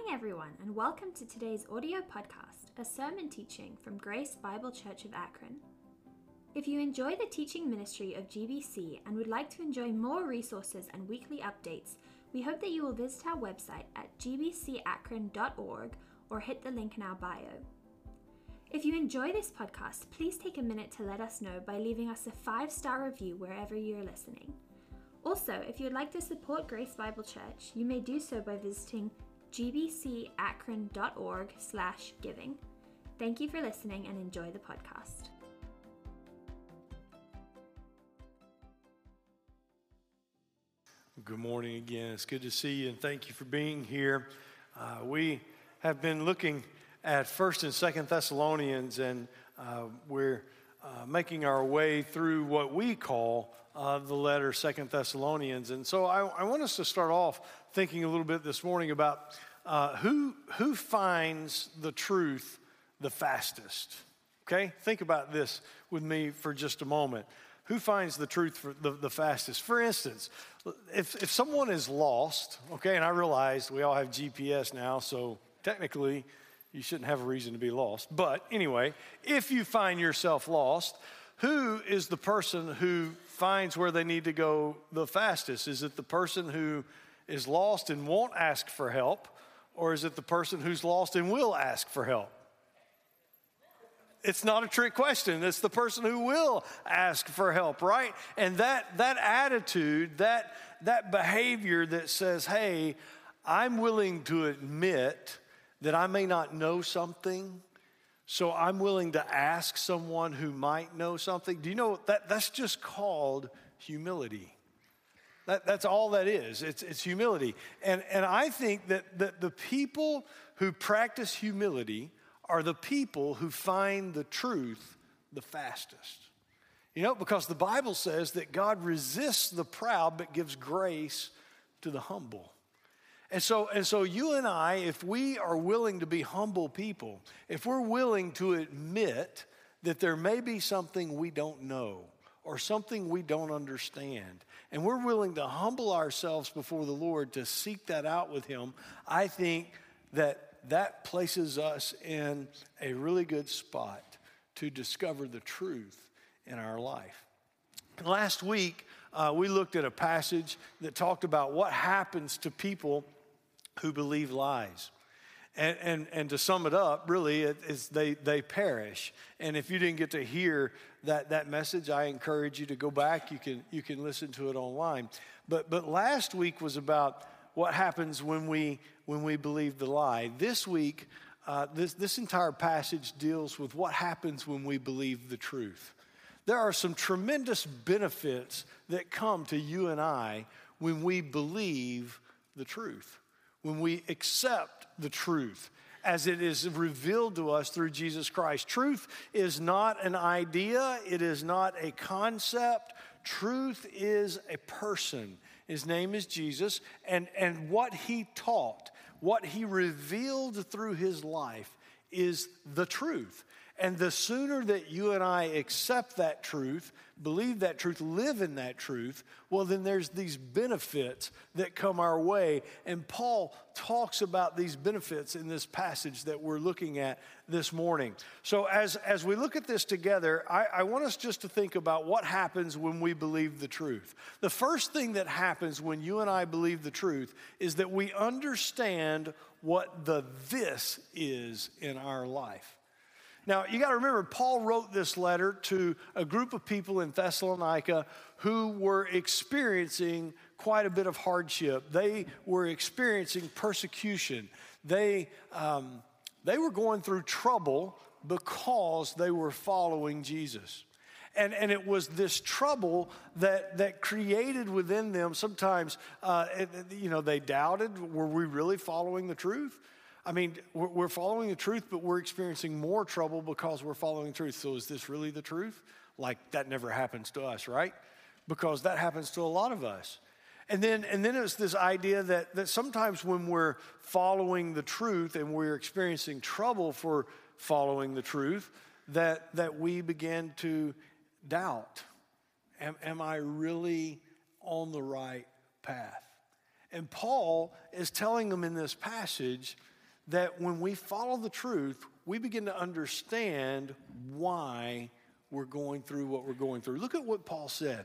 morning, everyone, and welcome to today's audio podcast, a sermon teaching from Grace Bible Church of Akron. If you enjoy the teaching ministry of GBC and would like to enjoy more resources and weekly updates, we hope that you will visit our website at gbcakron.org or hit the link in our bio. If you enjoy this podcast, please take a minute to let us know by leaving us a five star review wherever you're listening. Also, if you'd like to support Grace Bible Church, you may do so by visiting gbcakron.org slash giving. Thank you for listening and enjoy the podcast. Good morning again. It's good to see you and thank you for being here. Uh, we have been looking at 1st and 2nd Thessalonians and uh, we're uh, making our way through what we call uh, the letter Second Thessalonians. And so I, I, want us to start off thinking a little bit this morning about uh, who, who finds the truth the fastest. Okay? Think about this with me for just a moment. Who finds the truth the, the fastest? For instance, if, if someone is lost, okay, and I realize we all have GPS now, so technically you shouldn't have a reason to be lost. But anyway, if you find yourself lost, who is the person who finds where they need to go the fastest? Is it the person who is lost and won't ask for help, or is it the person who's lost and will ask for help? It's not a trick question. It's the person who will ask for help, right? And that, that attitude, that, that behavior that says, hey, I'm willing to admit that I may not know something, so I'm willing to ask someone who might know something. Do you know that that's just called humility? That, that's all that is. It's, it's humility. And, and I think that, that the people who practice humility are the people who find the truth the fastest. You know, because the Bible says that God resists the proud but gives grace to the humble. And so, and so you and I, if we are willing to be humble people, if we're willing to admit that there may be something we don't know or something we don't understand, and we're willing to humble ourselves before the Lord to seek that out with Him, I think that that places us in a really good spot to discover the truth in our life. Last week, uh, we looked at a passage that talked about what happens to people who believe lies. And, and, and to sum it up, really, it is they, they perish. And if you didn't get to hear that, that message, I encourage you to go back. You can, you can listen to it online. But, but last week was about what happens when we, when we believe the lie. This week, uh, this, this entire passage deals with what happens when we believe the truth. There are some tremendous benefits that come to you and I when we believe the truth when we accept the truth as it is revealed to us through Jesus Christ. Truth is not an idea, it is not a concept. Truth is a person. His name is Jesus, and, and what he taught, what he revealed through his life is the truth. And the sooner that you and I accept that truth, believe that truth, live in that truth, well, then there's these benefits that come our way. And Paul talks about these benefits in this passage that we're looking at this morning. So, as, as we look at this together, I, I want us just to think about what happens when we believe the truth. The first thing that happens when you and I believe the truth is that we understand what the this is in our life. Now, you got to remember, Paul wrote this letter to a group of people in Thessalonica who were experiencing quite a bit of hardship. They were experiencing persecution. They, um, they were going through trouble because they were following Jesus. And, and it was this trouble that, that created within them sometimes, uh, you know, they doubted were we really following the truth? I mean, we're following the truth, but we're experiencing more trouble because we're following the truth. So, is this really the truth? Like, that never happens to us, right? Because that happens to a lot of us. And then, and then it's this idea that, that sometimes when we're following the truth and we're experiencing trouble for following the truth, that, that we begin to doubt am, am I really on the right path? And Paul is telling them in this passage that when we follow the truth, we begin to understand why we're going through what we're going through. Look at what Paul said.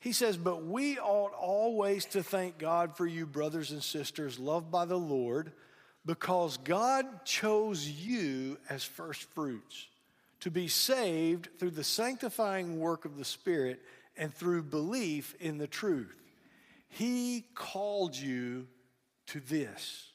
He says, But we ought always to thank God for you, brothers and sisters, loved by the Lord, because God chose you as first fruits to be saved through the sanctifying work of the Spirit and through belief in the truth. He called you to this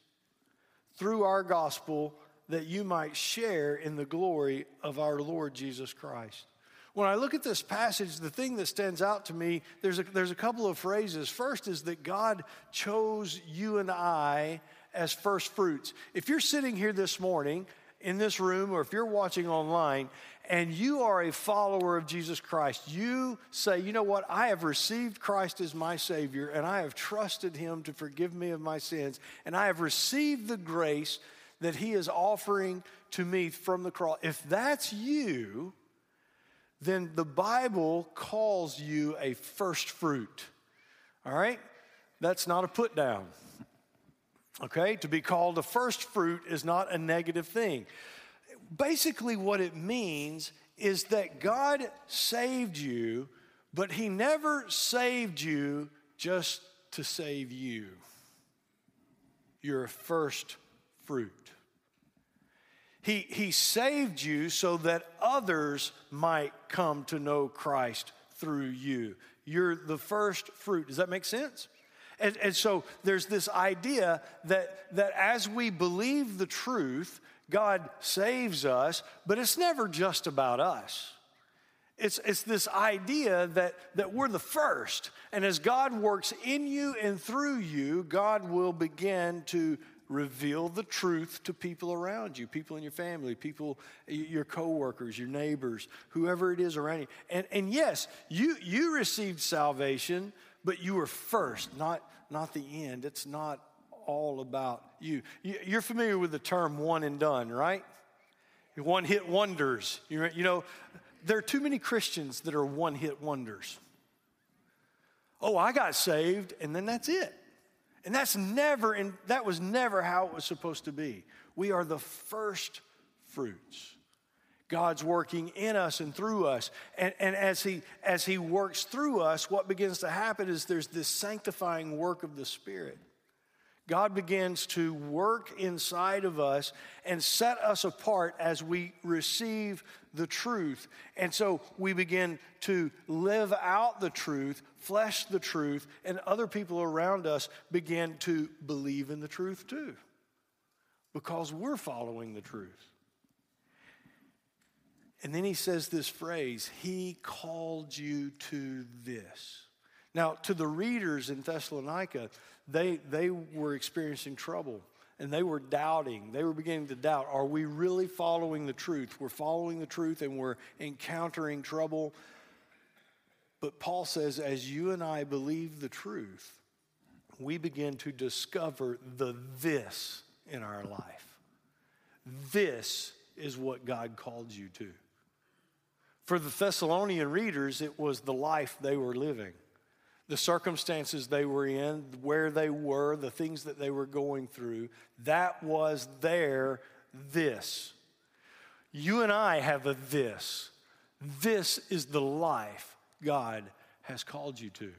through our gospel that you might share in the glory of our Lord Jesus Christ. When I look at this passage, the thing that stands out to me, there's a, there's a couple of phrases. First is that God chose you and I as first fruits. If you're sitting here this morning in this room or if you're watching online and you are a follower of Jesus Christ, you say, you know what, I have received Christ as my Savior and I have trusted Him to forgive me of my sins and I have received the grace that He is offering to me from the cross. If that's you, then the Bible calls you a first fruit. All right? That's not a put down. Okay? To be called a first fruit is not a negative thing. Basically, what it means is that God saved you, but He never saved you just to save you. You're a first fruit. He, he saved you so that others might come to know Christ through you. You're the first fruit. Does that make sense? And, and so there's this idea that, that as we believe the truth, God saves us, but it's never just about us. It's, it's this idea that, that we're the first. And as God works in you and through you, God will begin to reveal the truth to people around you, people in your family, people, your coworkers, your neighbors, whoever it is around you. And, and yes, you, you received salvation, but you were first, not, not the end. It's not all about you. You're familiar with the term one and done, right? One hit wonders. You know, there are too many Christians that are one hit wonders. Oh, I got saved, and then that's it. And that's never, and that was never how it was supposed to be. We are the first fruits. God's working in us and through us. And, and as, he, as He works through us, what begins to happen is there's this sanctifying work of the Spirit. God begins to work inside of us and set us apart as we receive the truth. And so we begin to live out the truth, flesh the truth, and other people around us begin to believe in the truth too because we're following the truth. And then he says this phrase, He called you to this. Now, to the readers in Thessalonica, they, they were experiencing trouble and they were doubting. They were beginning to doubt are we really following the truth? We're following the truth and we're encountering trouble. But Paul says, as you and I believe the truth, we begin to discover the this in our life. This is what God called you to. For the Thessalonian readers, it was the life they were living the circumstances they were in, where they were, the things that they were going through. That was their this. You and I have a this. This is the life God has called you to.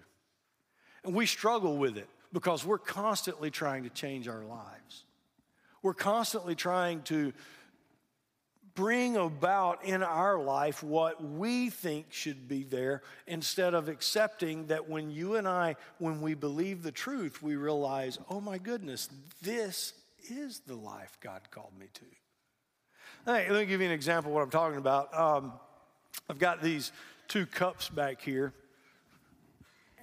And we struggle with it because we're constantly trying to change our lives. We're constantly trying to bring about in our life what we think should be there instead of accepting that when you and I, when we believe the truth, we realize, oh my goodness, this is the life God called me to. Hey, let me give you an example of what I'm talking about. Um, I've got these two cups back here,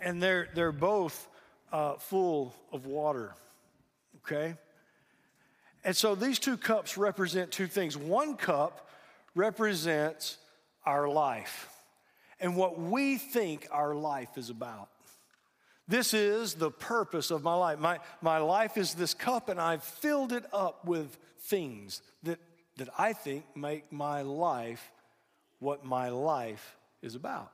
and they're, they're both uh, full of water, okay? And so these two cups represent two things. One cup represents our life and what we think our life is about. This is the purpose of my life. My, my life is this cup, and I've filled it up with things that, that I think make my life what my life is about.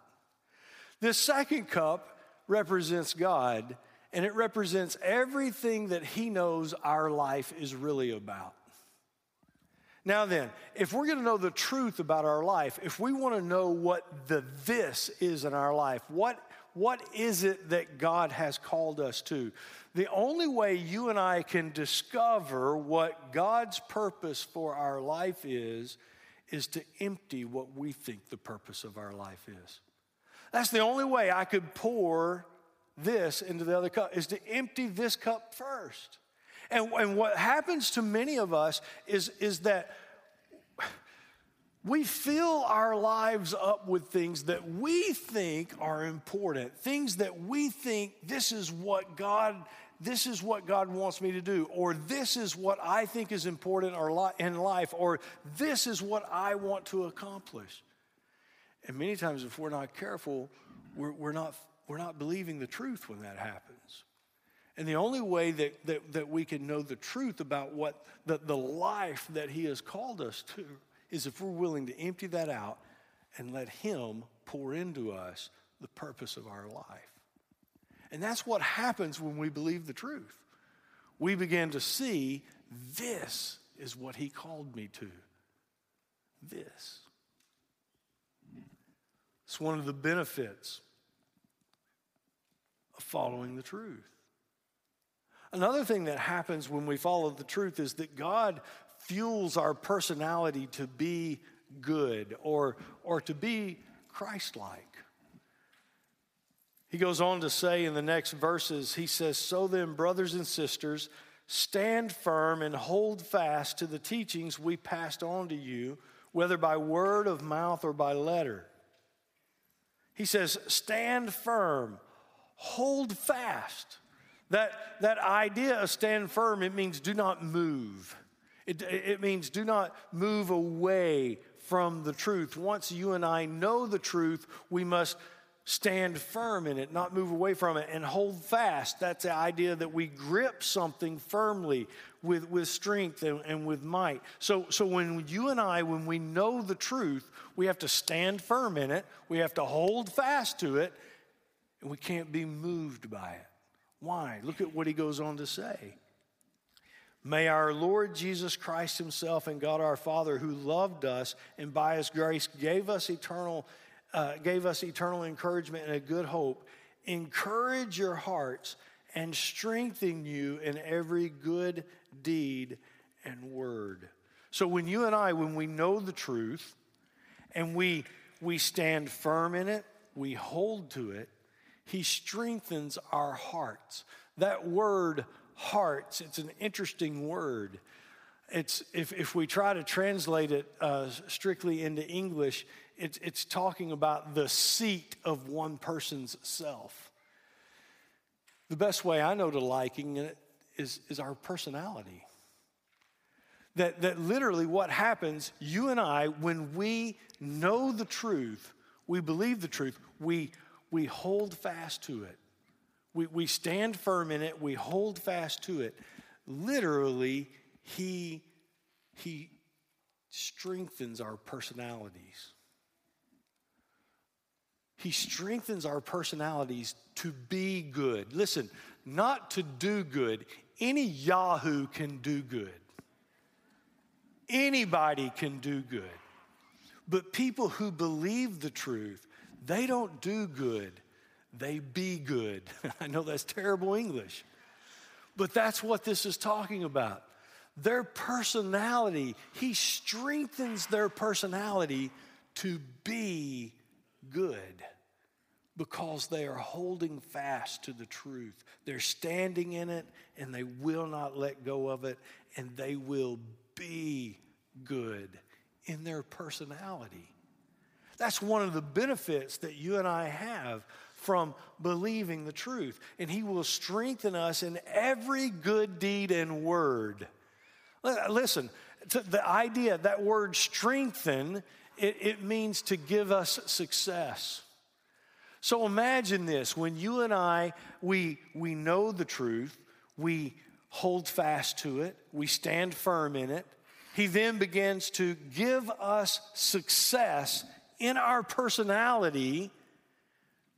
This second cup represents God, and it represents everything that He knows our life is really about. Now, then, if we're going to know the truth about our life, if we want to know what the this is in our life, what, what is it that God has called us to? The only way you and I can discover what God's purpose for our life is, is to empty what we think the purpose of our life is. That's the only way I could pour this into the other cup, is to empty this cup first. And, and what happens to many of us is, is that we fill our lives up with things that we think are important, things that we think this is what God this is what God wants me to do, or this is what I think is important in life, or this is what I want to accomplish. And many times, if we're not careful, we're, we're, not, we're not believing the truth when that happens. And the only way that, that, that we can know the truth about what the, the life that He has called us to is if we're willing to empty that out and let Him pour into us the purpose of our life. And that's what happens when we believe the truth. We begin to see this is what He called me to. This. It's one of the benefits following the truth. Another thing that happens when we follow the truth is that God fuels our personality to be good or, or to be Christ like. He goes on to say in the next verses, he says, So then, brothers and sisters, stand firm and hold fast to the teachings we passed on to you, whether by word of mouth or by letter. He says, Stand firm, hold fast. That, that idea of stand firm, it means do not move. It, it means do not move away from the truth. Once you and I know the truth, we must stand firm in it, not move away from it, and hold fast. That's the idea that we grip something firmly with, with strength and, and with might. So, so when you and I, when we know the truth, we have to stand firm in it, we have to hold fast to it, and we can't be moved by it. Why? Look at what he goes on to say. May our Lord Jesus Christ Himself and God our Father, who loved us and by His grace gave us eternal uh, gave us eternal encouragement and a good hope. Encourage your hearts and strengthen you in every good deed and word. So when you and I, when we know the truth and we, we stand firm in it, we hold to it, He strengthens our hearts. That word, hearts, it's an interesting word. It's, if, if we try to translate it uh, strictly into English, it's, it's talking about the seat of one person's self. The best way I know to liking it is, is our personality. That, that literally what happens, you and I, when we know the truth, we believe the truth, we, we hold fast to it. We, we stand firm in it, we hold fast to it. Literally, he, he strengthens our personalities. He strengthens our personalities to be good. Listen, not to do good. Any Yahoo can do good. Anybody can do good. But people who believe the truth, they don't do good, they be good. I know that's terrible English, but that's what this is talking about. Their personality, He strengthens their personality to be good because they are holding fast to the truth. They're standing in it and they will not let go of it and they will be good in their personality. That's one of the benefits that you and I have from believing the truth. And He will strengthen us in every good deed and word. Listen, to the idea, that word strengthen, it, it means to give us success. So imagine this when you and I, we, we know the truth, we hold fast to it, we stand firm in it. He then begins to give us success in our personality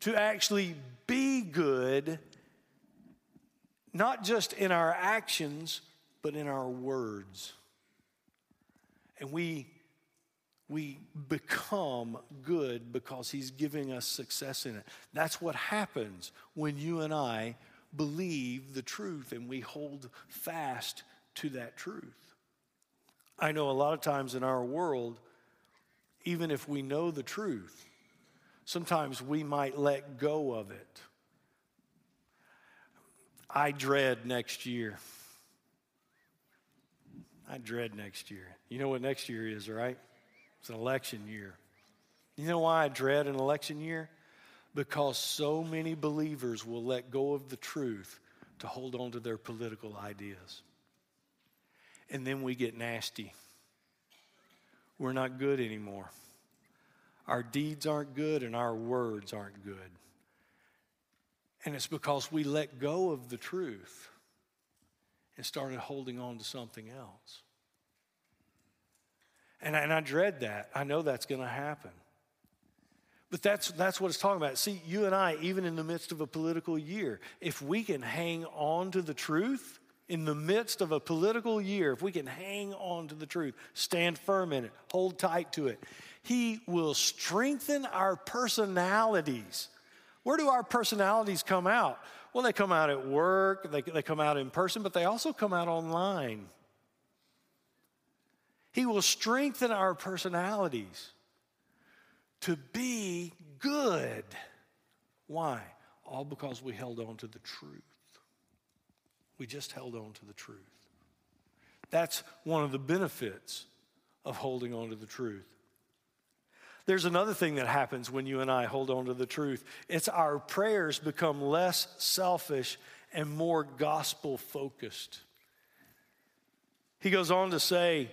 to actually be good not just in our actions, but in our words. And we, we become good because He's giving us success in it. That's what happens when you and I believe the truth and we hold fast to that truth. I know a lot of times in our world, even if we know the truth, sometimes we might let go of it. I dread next year. I dread next year. You know what next year is, right? It's an election year. You know why I dread an election year? Because so many believers will let go of the truth to hold on to their political ideas. And then we get nasty. We're not good anymore. Our deeds aren't good and our words aren't good. And it's because we let go of the truth and started holding on to something else. And I, and I dread that. I know that's going to happen. But that's, that's what it's talking about. See, you and I, even in the midst of a political year, if we can hang on to the truth in the midst of a political year, if we can hang on to the truth, stand firm in it, hold tight to it, He will strengthen our personalities. Where do our personalities come out? Well, they come out at work, they, they come out in person, but they also come out online. He will strengthen our personalities to be good. Why? All because we held on to the truth. We just held on to the truth. That's one of the benefits of holding on to the truth. There's another thing that happens when you and I hold on to the truth. It's our prayers become less selfish and more gospel focused. He goes on to say,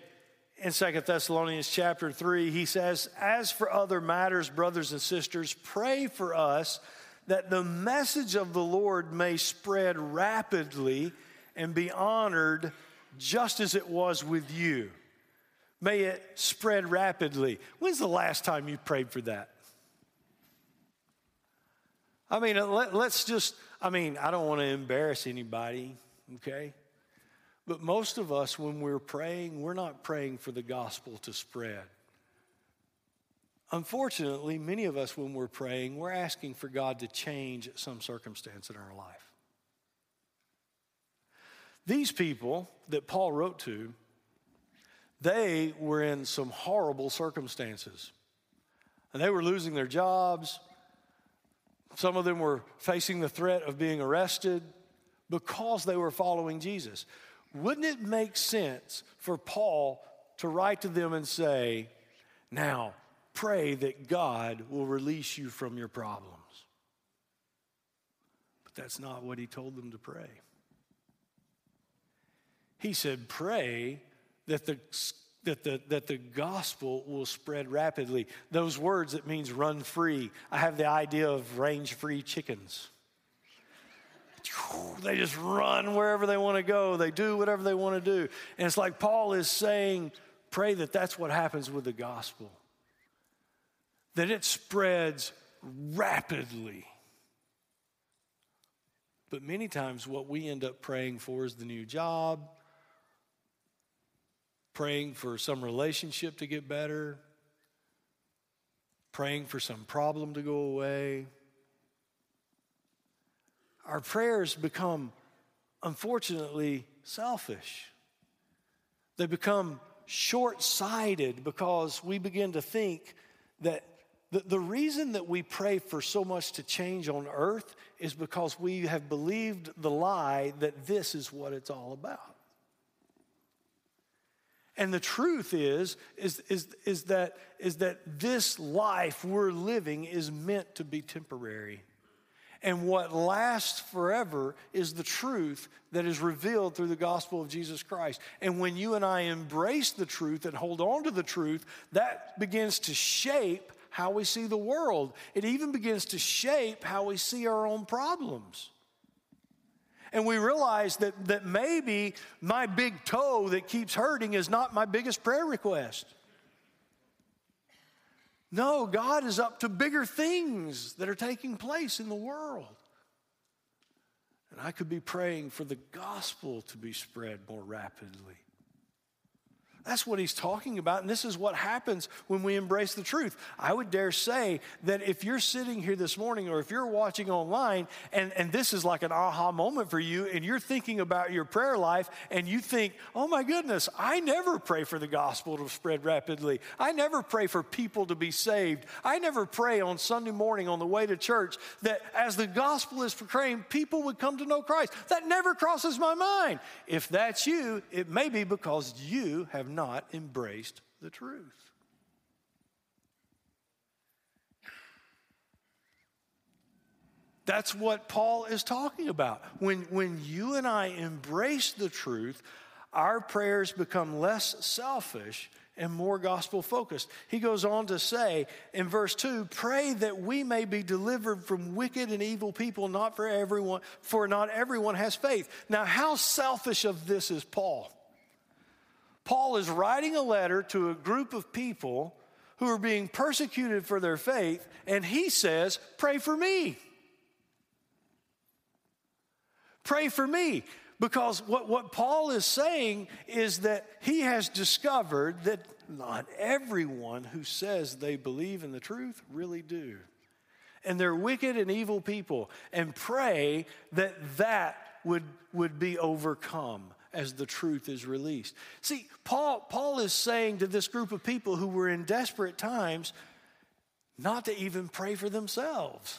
in Second Thessalonians chapter 3, he says, As for other matters, brothers and sisters, pray for us that the message of the Lord may spread rapidly and be honored just as it was with you. May it spread rapidly. When's the last time you prayed for that? I mean, uh, let, us just, I mean, I don't want to embarrass anybody, okay? But most of us, when we're praying, we're not praying for the gospel to spread. Unfortunately, many of us, when we're praying, we're asking for God to change some circumstance in our life. These people that Paul wrote to, they were in some horrible circumstances. And they were losing their jobs. Some of them were facing the threat of being arrested because they were following Jesus wouldn't it make sense for Paul to write to them and say, Now, pray that God will release you from your problems? But that's not what he told them to pray. He said, Pray that the that the, that the gospel will spread rapidly. Those words, it means run free. I have the idea of range free chickens they just run wherever they want to go. They do whatever they want to do. And it's like Paul is saying, pray that that's what happens with the gospel, that it spreads rapidly. But many times, what we end up praying for is the new job, praying for some relationship to get better, praying for some problem to go away our prayers become, unfortunately, selfish. They become short sighted because we begin to think that the, the reason that we pray for so much to change on earth is because we have believed the lie that this is what it's all about. And the truth is, is, is, is, that, is that this life we're living is meant to be temporary. And what lasts forever is the truth that is revealed through the gospel of Jesus Christ. And when you and I embrace the truth and hold on to the truth, that begins to shape how we see the world. It even begins to shape how we see our own problems. And we realize that, that maybe my big toe that keeps hurting is not my biggest prayer request. No, God is up to bigger things that are taking place in the world. And I could be praying for the gospel to be spread more rapidly. That's what he's talking about. And this is what happens when we embrace the truth. I would dare say that if you're sitting here this morning or if you're watching online and, and this is like an aha moment for you and you're thinking about your prayer life and you think, oh my goodness, I never pray for the gospel to spread rapidly. I never pray for people to be saved. I never pray on Sunday morning on the way to church that as the gospel is proclaimed, people would come to know Christ. That never crosses my mind. If that's you, it may be because you have not embraced the truth. That's what Paul is talking about. When, when you and I embrace the truth, our prayers become less selfish and more gospel focused. He goes on to say in verse 2 pray that we may be delivered from wicked and evil people, not for everyone, for not everyone has faith. Now, how selfish of this is Paul? Paul is writing a letter to a group of people who are being persecuted for their faith, and he says, Pray for me. Pray for me. Because what, what Paul is saying is that he has discovered that not everyone who says they believe in the truth really do. And they're wicked and evil people. And pray that that would, would be overcome as the truth is released. See, Paul, Paul is saying to this group of people who were in desperate times not to even pray for themselves.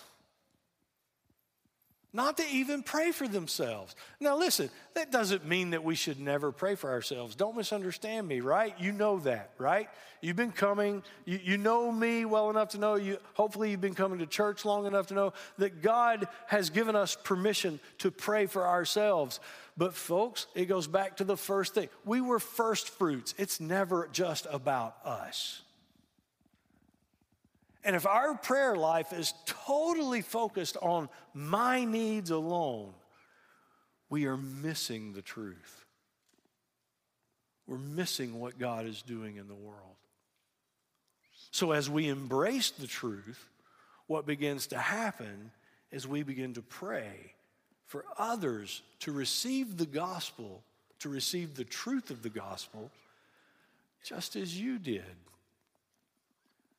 Not to even pray for themselves. Now, listen, that doesn't mean that we should never pray for ourselves. Don't misunderstand me, right? You know that, right? You've been coming, you, you know me well enough to know you, hopefully, you've been coming to church long enough to know that God has given us permission to pray for ourselves. But, folks, it goes back to the first thing. We were first fruits, it's never just about us. And if our prayer life is totally focused on my needs alone, we are missing the truth. We're missing what God is doing in the world. So, as we embrace the truth, what begins to happen is we begin to pray for others to receive the gospel, to receive the truth of the gospel, just as you did.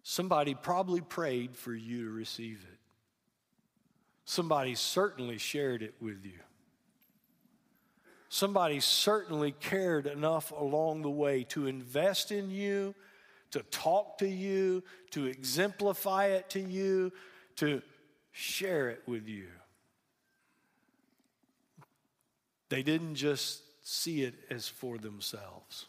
Somebody probably prayed for you to receive it. Somebody certainly shared it with you. Somebody certainly cared enough along the way to invest in you, to talk to you, to exemplify it to you, to share it with you. They didn't just see it as for themselves.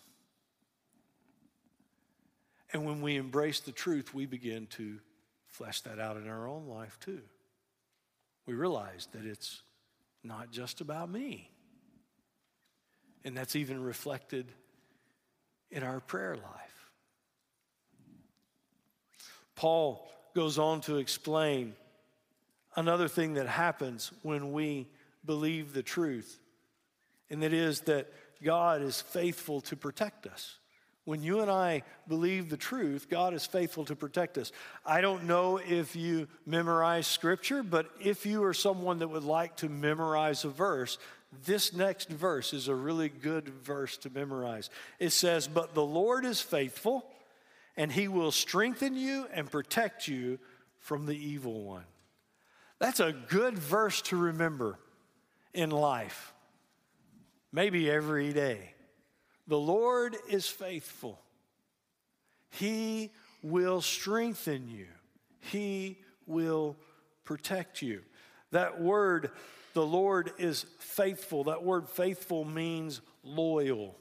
And when we embrace the truth, we begin to flesh that out in our own life too. We realize that it's not just about me. And that's even reflected in our prayer life. Paul goes on to explain another thing that happens when we believe the truth and that is that God is faithful to protect us. When you and I believe the truth, God is faithful to protect us. I don't know if you memorize scripture, but if you are someone that would like to memorize a verse, this next verse is a really good verse to memorize. It says, But the Lord is faithful, and he will strengthen you and protect you from the evil one. That's a good verse to remember in life maybe every day. The Lord is faithful. He will strengthen you, He will protect you. That word, the Lord is faithful, that word faithful means loyal.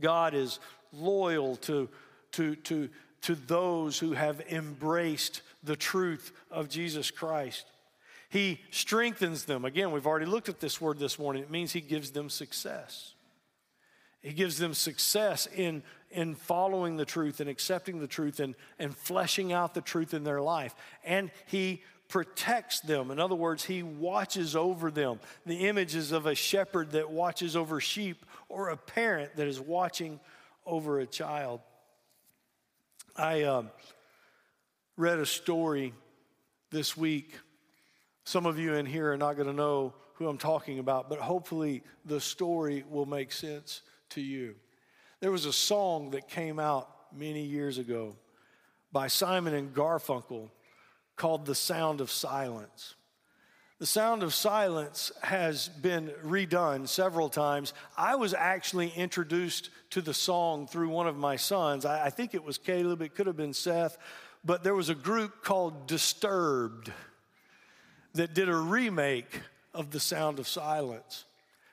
God is loyal to, to, to, to those who have embraced the truth of Jesus Christ. He strengthens them. Again, we've already looked at this word this morning. It means He gives them success. He gives them success in, in following the truth and accepting the truth and, and fleshing out the truth in their life. And He protects them. In other words, He watches over them. The image is of a shepherd that watches over sheep or a parent that is watching over a child. I um, read a story this week some of you in here are not going to know who I'm talking about, but hopefully the story will make sense to you. There was a song that came out many years ago by Simon and Garfunkel called The Sound of Silence. The Sound of Silence has been redone several times. I was actually introduced to the song through one of my sons. I, I, think it was Caleb, it could have been Seth, but there was a group called Disturbed that did a remake of The Sound of Silence.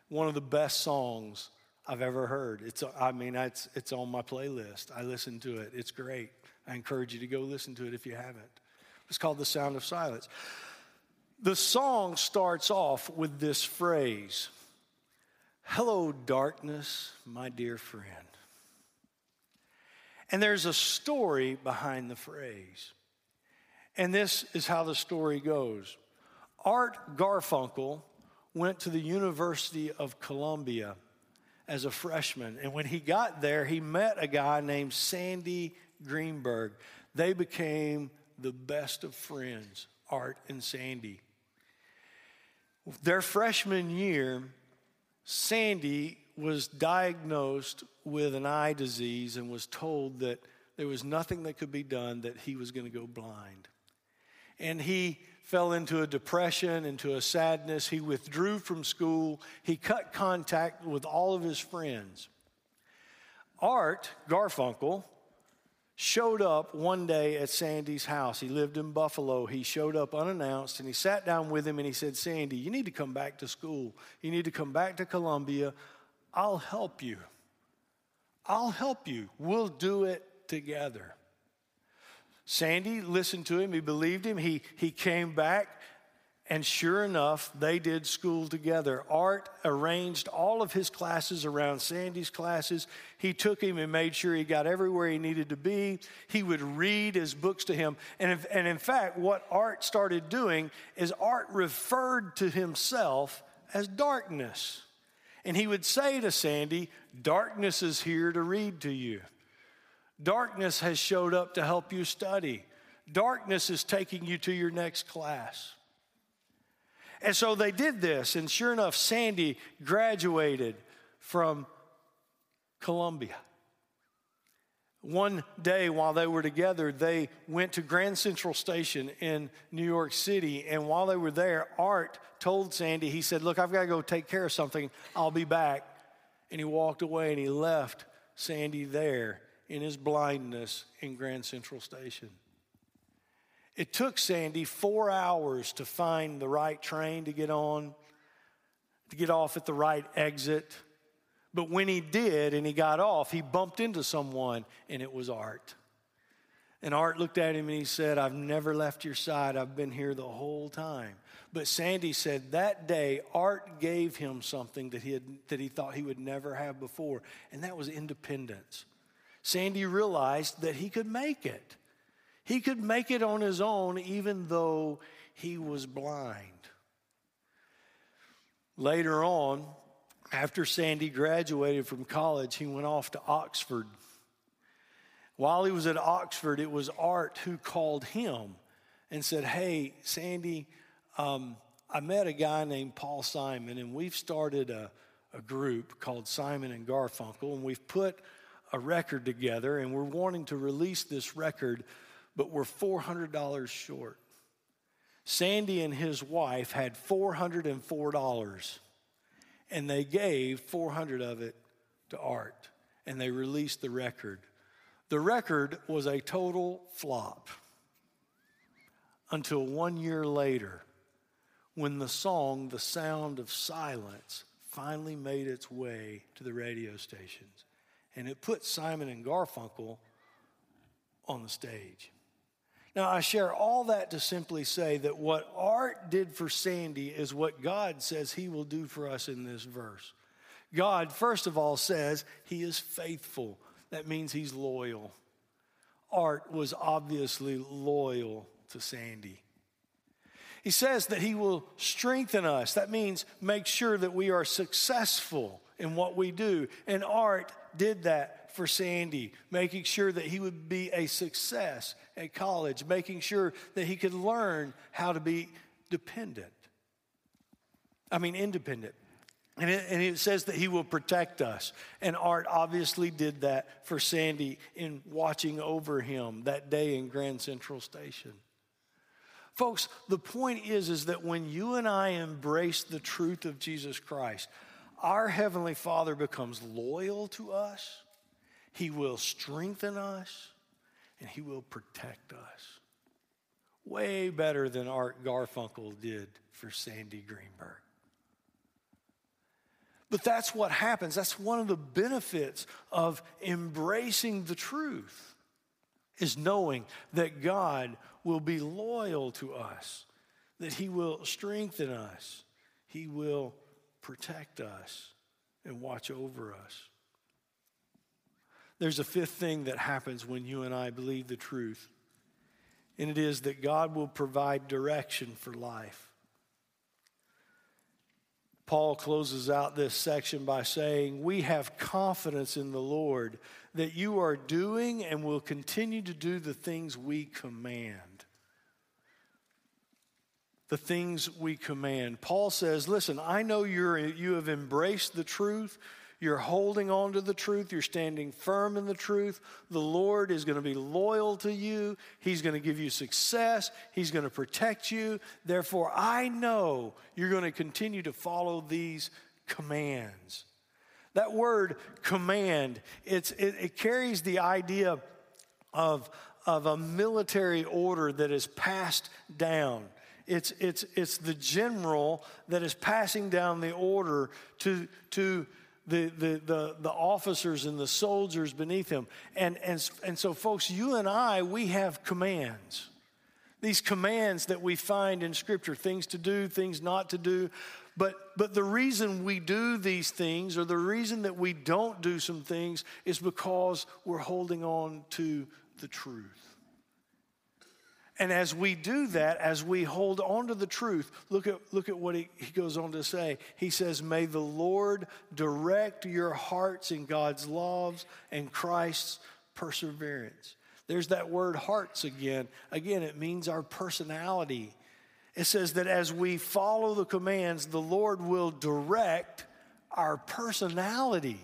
One of the best songs I've ever heard. It's, I mean, it's, it's on my playlist. I listen to it, it's great. I encourage you to go listen to it if you haven't. It's called The Sound of Silence. The song starts off with this phrase Hello, darkness, my dear friend. And there's a story behind the phrase. And this is how the story goes Art Garfunkel went to the University of Columbia as a freshman. And when he got there, he met a guy named Sandy Greenberg. They became the best of friends, Art and Sandy. Their freshman year, Sandy was diagnosed with an eye disease and was told that there was nothing that could be done, that he was going to go blind. And he fell into a depression, into a sadness. He withdrew from school. He cut contact with all of his friends. Art Garfunkel showed up one day at Sandy's house. He lived in Buffalo. He showed up unannounced and he sat down with him and he said, Sandy, you need to come back to school. You need to come back to Columbia. I'll help you. I'll help you. We'll do it together. Sandy listened to him. He believed him. He, he came back and sure enough, they did school together. Art arranged all of his classes around Sandy's classes. He took him and made sure he got everywhere he needed to be. He would read his books to him. And, if, and in fact, what Art started doing is Art referred to himself as darkness. And he would say to Sandy, Darkness is here to read to you. Darkness has showed up to help you study. Darkness is taking you to your next class. And so they did this, and sure enough, Sandy graduated from Columbia. One day while they were together, they went to Grand Central Station in New York City. And while they were there, Art told Sandy, he said, Look, I've got to go take care of something. I'll be back. And he walked away and he left Sandy there in his blindness in Grand Central Station. It took Sandy four hours to find the right train to get on, to get off at the right exit. But when he did and he got off, he bumped into someone, and it was Art. And Art looked at him and he said, I've never left your side. I've been here the whole time. But Sandy said that day, Art gave him something that he, had, that he thought he would never have before, and that was independence. Sandy realized that he could make it. He could make it on his own even though he was blind. Later on, after Sandy graduated from college, he went off to Oxford. While he was at Oxford, it was Art who called him and said, Hey, Sandy, um, I met a guy named Paul Simon, and we've started a, a group called Simon and Garfunkel, and we've put a record together, and we're wanting to release this record but we're $400 short. Sandy and his wife had $404, and they gave 400 of it to Art, and they released the record. The record was a total flop until one year later when the song, The Sound of Silence, finally made its way to the radio stations. And it put Simon and Garfunkel on the stage. Now, I share all that to simply say that what Art did for Sandy is what God says he will do for us in this verse. God, first of all, says he is faithful. That means he's loyal. Art was obviously loyal to Sandy. He says that he will strengthen us. That means make sure that we are successful in what we do. And Art did that for Sandy, making sure that he would be a success at college, making sure that he could learn how to be dependent. I mean, independent. And it, and it, says that he will protect us. And Art obviously did that for Sandy in watching over him that day in Grand Central Station. Folks, the point is, is that when you and I embrace the truth of Jesus Christ, our Heavenly Father becomes loyal to us, He will strengthen us, and He will protect us. Way better than Art Garfunkel did for Sandy Greenberg. But that's what happens. That's one of the benefits of embracing the truth is knowing that God will be loyal to us, that he will strengthen us, he will protect us and watch over us. There's a fifth thing that happens when you and I believe the truth, and it is that God will provide direction for life. Paul closes out this section by saying, We have confidence in the Lord that you are doing and will continue to do the things we command. The things we command. Paul says, Listen, I know you're, you have embraced the truth. You're holding on to the truth. You're standing firm in the truth. The Lord is going to be loyal to you. He's going to give you success. He's going to protect you. Therefore, I know you're going to continue to follow these commands. That word command, it, it carries the idea of, of a military order that is passed down. It's, it's, it's the general that is passing down the order to, to the, the, the, the officers and the soldiers beneath him. And, and, and so, folks, you and I, we have commands. These commands that we find in Scripture things to do, things not to do. But, but the reason we do these things, or the reason that we don't do some things, is because we're holding on to the truth. And as we do that, as we hold on to the truth, look at, look at what he, he goes on to say. He says, May the Lord direct your hearts in God's loves and Christ's perseverance. There's that word hearts again. Again, it means our personality. It says that as we follow the commands, the Lord will direct our personality.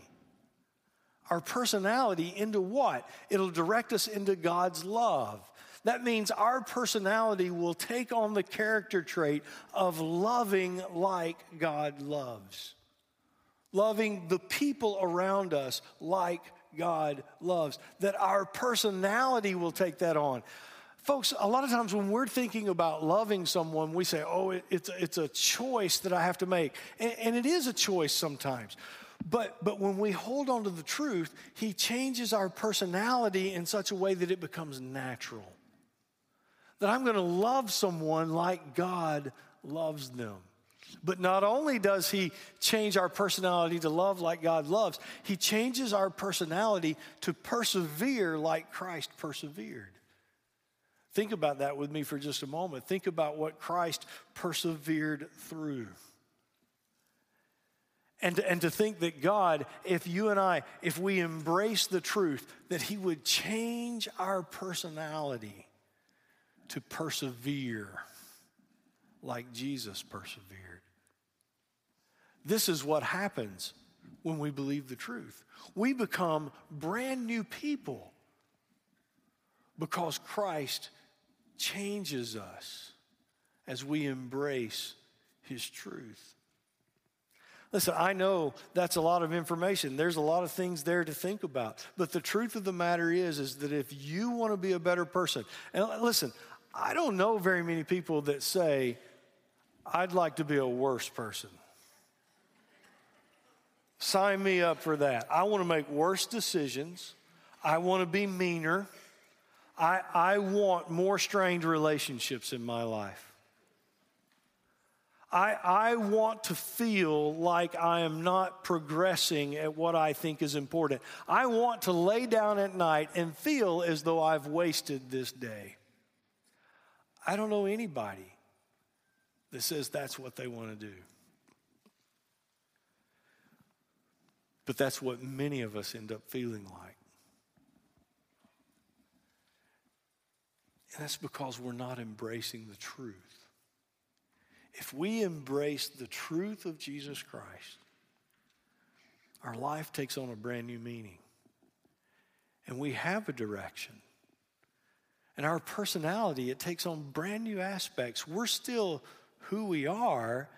Our personality into what? It'll direct us into God's love. That means our personality will take on the character trait of loving like God loves, loving the people around us like God loves, that our personality will take that on. Folks, a lot of times when we're thinking about loving someone, we say, oh, it's, it's a choice that I have to make. And, and it is a choice sometimes. But, but when we hold on to the truth, He changes our personality in such a way that it becomes natural that I'm going to love someone like God loves them. But not only does He change our personality to love like God loves, He changes our personality to persevere like Christ persevered. Think about that with me for just a moment. Think about what Christ persevered through. And, and to think that God, if you and I, if we embrace the truth, that He would change our personality to persevere like Jesus persevered. This is what happens when we believe the truth. We become brand new people because Christ changes us as we embrace his truth. Listen, I know that's a lot of information. There's a lot of things there to think about. But the truth of the matter is is that if you want to be a better person. And listen, I don't know very many people that say, I'd like to be a worse person. Sign me up for that. I want to make worse decisions. I want to be meaner. I, I want more strained relationships in my life. I, I want to feel like I am not progressing at what I think is important. I want to lay down at night and feel as though I've wasted this day. I don't know anybody that says that's what they want to do. But that's what many of us end up feeling like. And that's because we're not embracing the truth. if we embrace the truth of Jesus Christ, our life takes on a brand new meaning. And we have a direction. And our personality, it takes on brand new aspects. We're still who we are,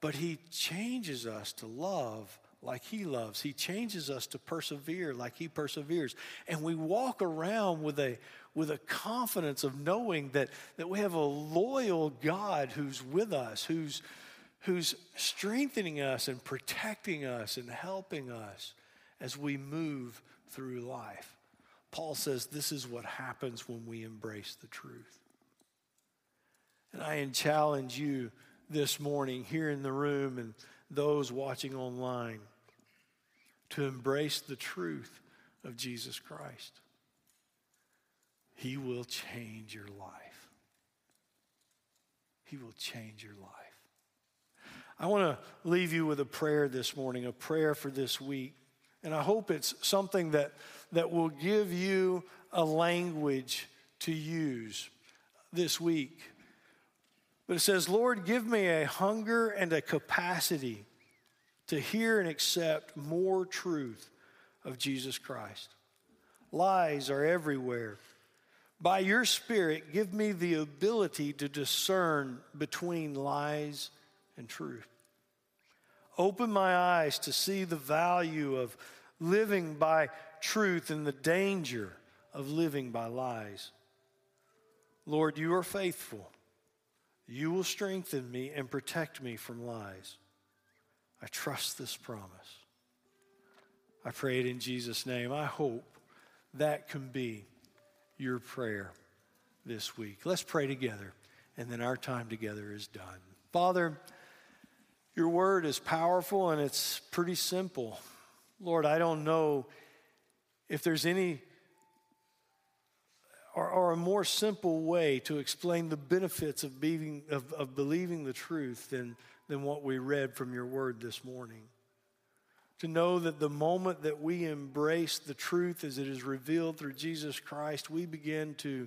but He changes us to love like He loves. He changes us to persevere like He perseveres. And we walk around with a, with a confidence of knowing that, that we have a loyal God who's with us, who's, who's strengthening us and protecting us and helping us as we move through life. Paul says this is what happens when we embrace the truth. And I challenge you this morning here in the room and those watching online to embrace the truth of Jesus Christ. He will change your life. He will change your life. I want to leave you with a prayer this morning, a prayer for this week. And I hope it's something that, that will give you a language to use this week. But it says, Lord, give me a hunger and a capacity to hear and accept more truth of Jesus Christ. Lies are everywhere. By your Spirit, give me the ability to discern between lies and truth. Open my eyes to see the value of living by truth and the danger of living by lies. Lord, you are faithful. You will strengthen me and protect me from lies. I trust this promise. I pray it in Jesus' name. I hope that can be your prayer this week. Let's pray together, and then our time together is done. Father, your word is powerful and it's pretty simple. Lord, I don't know if there's any or, or, a more simple way to explain the benefits of, being, of, of believing the truth than, than what we read from your word this morning. To know that the moment that we embrace the truth as it is revealed through Jesus Christ, we begin to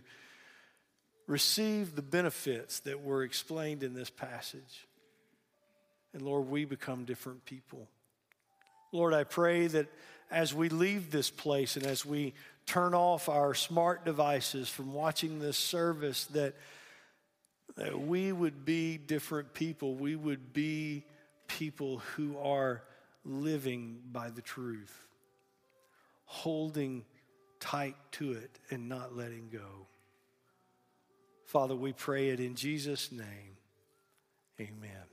receive the benefits that were explained in this passage. And Lord, we become different people. Lord, I pray that as we leave this place and as we turn off our smart devices from watching this service, that, that we would be different people. We would be people who are living by the truth, holding tight to it and not letting go. Father, we pray it in Jesus' name. Amen.